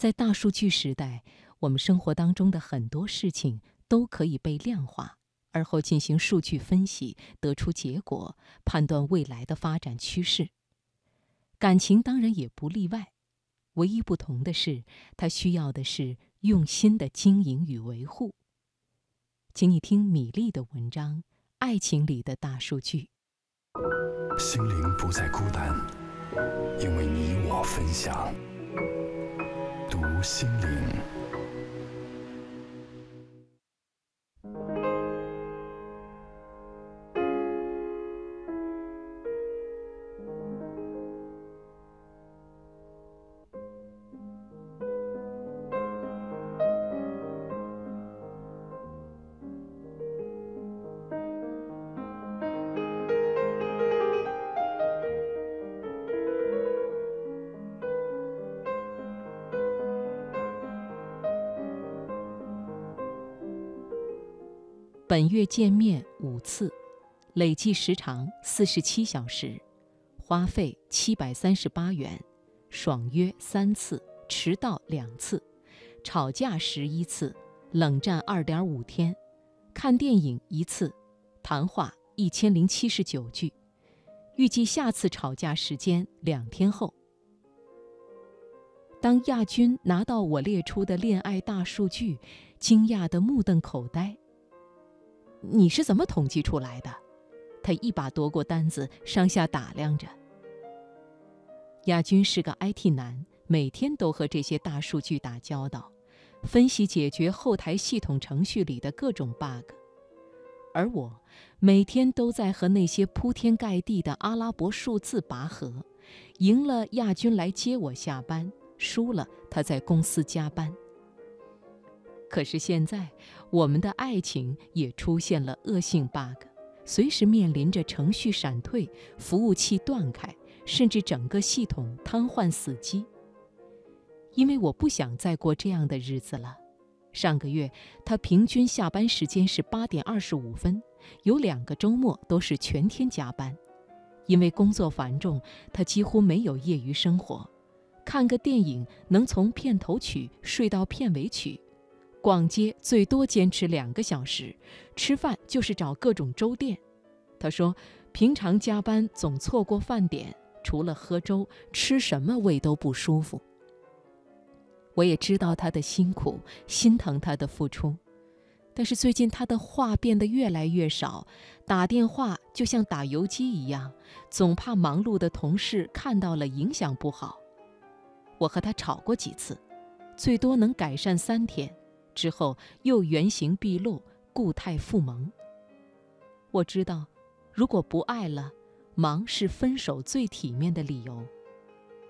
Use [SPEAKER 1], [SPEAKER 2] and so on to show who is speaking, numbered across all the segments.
[SPEAKER 1] 在大数据时代，我们生活当中的很多事情都可以被量化，而后进行数据分析，得出结果，判断未来的发展趋势。感情当然也不例外，唯一不同的是，它需要的是用心的经营与维护。请你听米粒的文章《爱情里的大数据》。
[SPEAKER 2] 心灵不再孤单，因为你我分享。心灵。
[SPEAKER 1] 本月见面五次，累计时长四十七小时，花费七百三十八元，爽约三次，迟到两次，吵架十一次，冷战二点五天，看电影一次，谈话一千零七十九句，预计下次吵架时间两天后。当亚军拿到我列出的恋爱大数据，惊讶的目瞪口呆。你是怎么统计出来的？他一把夺过单子，上下打量着。亚军是个 IT 男，每天都和这些大数据打交道，分析解决后台系统程序里的各种 bug。而我每天都在和那些铺天盖地的阿拉伯数字拔河，赢了亚军来接我下班，输了他在公司加班。可是现在，我们的爱情也出现了恶性 bug，随时面临着程序闪退、服务器断开，甚至整个系统瘫痪死机。因为我不想再过这样的日子了。上个月，他平均下班时间是八点二十五分，有两个周末都是全天加班。因为工作繁重，他几乎没有业余生活。看个电影能从片头曲睡到片尾曲。逛街最多坚持两个小时，吃饭就是找各种粥店。他说，平常加班总错过饭点，除了喝粥，吃什么胃都不舒服。我也知道他的辛苦，心疼他的付出，但是最近他的话变得越来越少，打电话就像打游击一样，总怕忙碌的同事看到了影响不好。我和他吵过几次，最多能改善三天。之后又原形毕露，固态复萌。我知道，如果不爱了，忙是分手最体面的理由。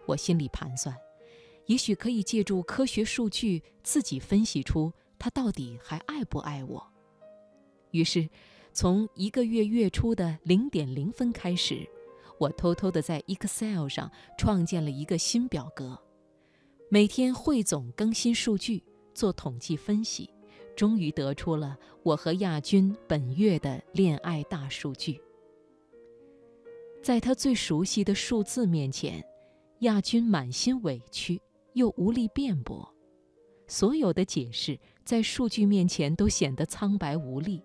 [SPEAKER 1] 我心里盘算，也许可以借助科学数据，自己分析出他到底还爱不爱我。于是，从一个月月初的零点零分开始，我偷偷的在 Excel 上创建了一个新表格，每天汇总更新数据。做统计分析，终于得出了我和亚军本月的恋爱大数据。在他最熟悉的数字面前，亚军满心委屈又无力辩驳，所有的解释在数据面前都显得苍白无力。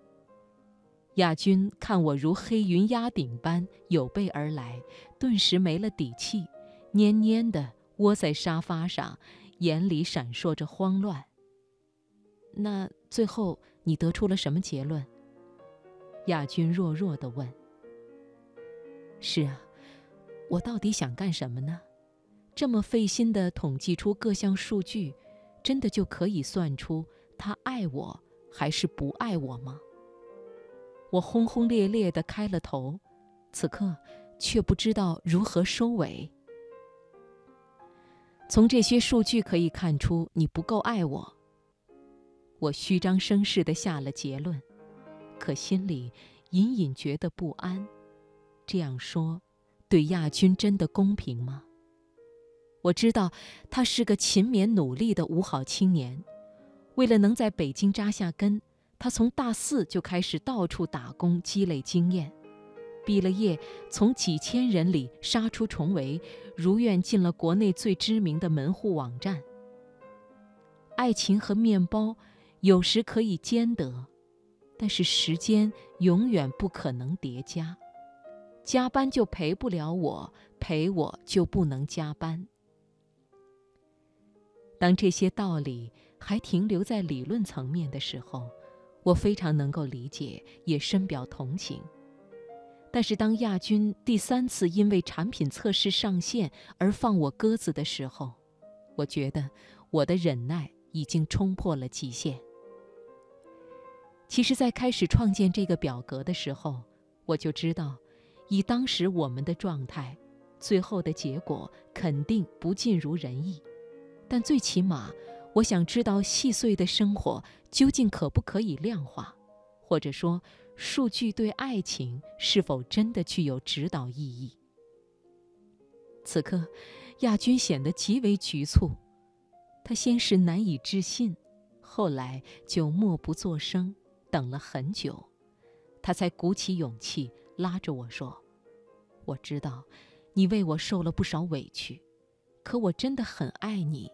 [SPEAKER 1] 亚军看我如黑云压顶般有备而来，顿时没了底气，蔫蔫地窝在沙发上，眼里闪烁着慌乱。那最后你得出了什么结论？亚军弱弱的问。是啊，我到底想干什么呢？这么费心的统计出各项数据，真的就可以算出他爱我还是不爱我吗？我轰轰烈烈的开了头，此刻却不知道如何收尾。从这些数据可以看出，你不够爱我。我虚张声势地下了结论，可心里隐隐觉得不安。这样说，对亚军真的公平吗？我知道他是个勤勉努力的五好青年，为了能在北京扎下根，他从大四就开始到处打工积累经验。毕了业，从几千人里杀出重围，如愿进了国内最知名的门户网站。爱情和面包有时可以兼得，但是时间永远不可能叠加。加班就陪不了我，陪我就不能加班。当这些道理还停留在理论层面的时候，我非常能够理解，也深表同情。但是当亚军第三次因为产品测试上线而放我鸽子的时候，我觉得我的忍耐已经冲破了极限。其实，在开始创建这个表格的时候，我就知道，以当时我们的状态，最后的结果肯定不尽如人意。但最起码，我想知道细碎的生活究竟可不可以量化，或者说，数据对爱情是否真的具有指导意义。此刻，亚军显得极为局促，他先是难以置信，后来就默不作声，等了很久，他才鼓起勇气拉着我说：“我知道，你为我受了不少委屈，可我真的很爱你。”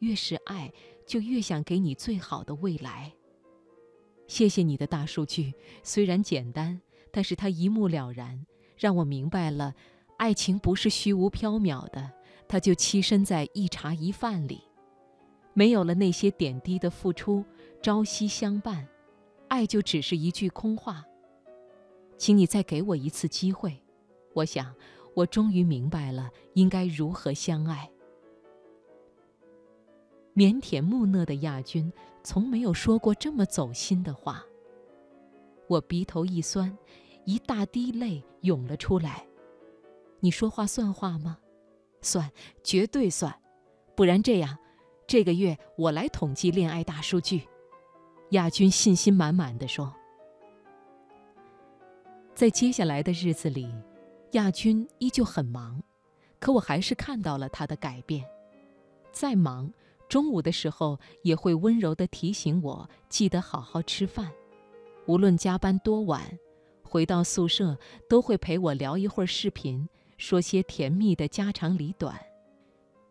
[SPEAKER 1] 越是爱，就越想给你最好的未来。谢谢你的大数据，虽然简单，但是它一目了然，让我明白了，爱情不是虚无缥缈的，它就栖身在一茶一饭里。没有了那些点滴的付出，朝夕相伴，爱就只是一句空话。请你再给我一次机会，我想，我终于明白了应该如何相爱。腼腆木讷的亚军从没有说过这么走心的话。我鼻头一酸，一大滴泪涌了出来。你说话算话吗？算，绝对算。不然这样，这个月我来统计恋爱大数据。亚军信心满满的说。在接下来的日子里，亚军依旧很忙，可我还是看到了他的改变。再忙。中午的时候也会温柔地提醒我记得好好吃饭，无论加班多晚，回到宿舍都会陪我聊一会儿视频，说些甜蜜的家长里短。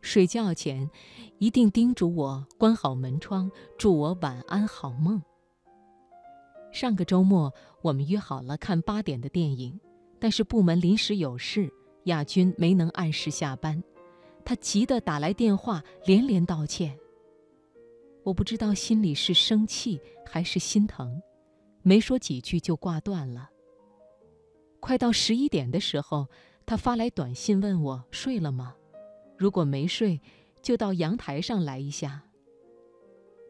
[SPEAKER 1] 睡觉前一定叮嘱我关好门窗，祝我晚安好梦。上个周末我们约好了看八点的电影，但是部门临时有事，亚军没能按时下班。他急得打来电话，连连道歉。我不知道心里是生气还是心疼，没说几句就挂断了。快到十一点的时候，他发来短信问我睡了吗？如果没睡，就到阳台上来一下。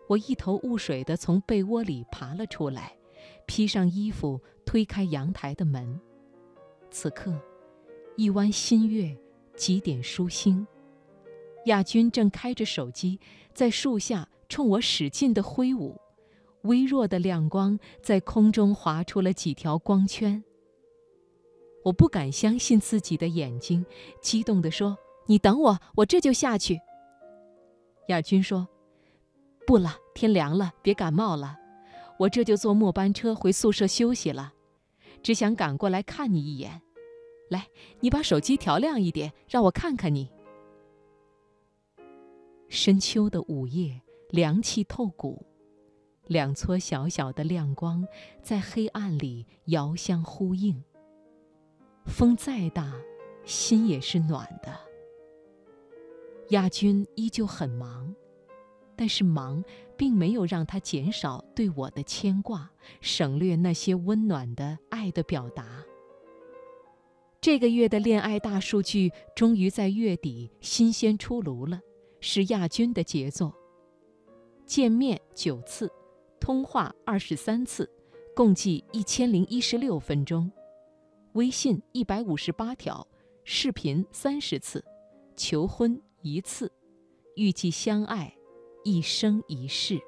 [SPEAKER 1] 我一头雾水地从被窝里爬了出来，披上衣服，推开阳台的门。此刻，一弯新月，几点疏星。亚军正开着手机，在树下冲我使劲地挥舞，微弱的亮光在空中划出了几条光圈。我不敢相信自己的眼睛，激动地说：“你等我，我这就下去。”亚军说：“不了，天凉了，别感冒了。我这就坐末班车回宿舍休息了，只想赶过来看你一眼。来，你把手机调亮一点，让我看看你。”深秋的午夜，凉气透骨，两撮小小的亮光在黑暗里遥相呼应。风再大，心也是暖的。亚军依旧很忙，但是忙并没有让他减少对我的牵挂，省略那些温暖的爱的表达。这个月的恋爱大数据终于在月底新鲜出炉了。是亚军的杰作。见面九次，通话二十三次，共计一千零一十六分钟；微信一百五十八条，视频三十次，求婚一次，预计相爱一生一世。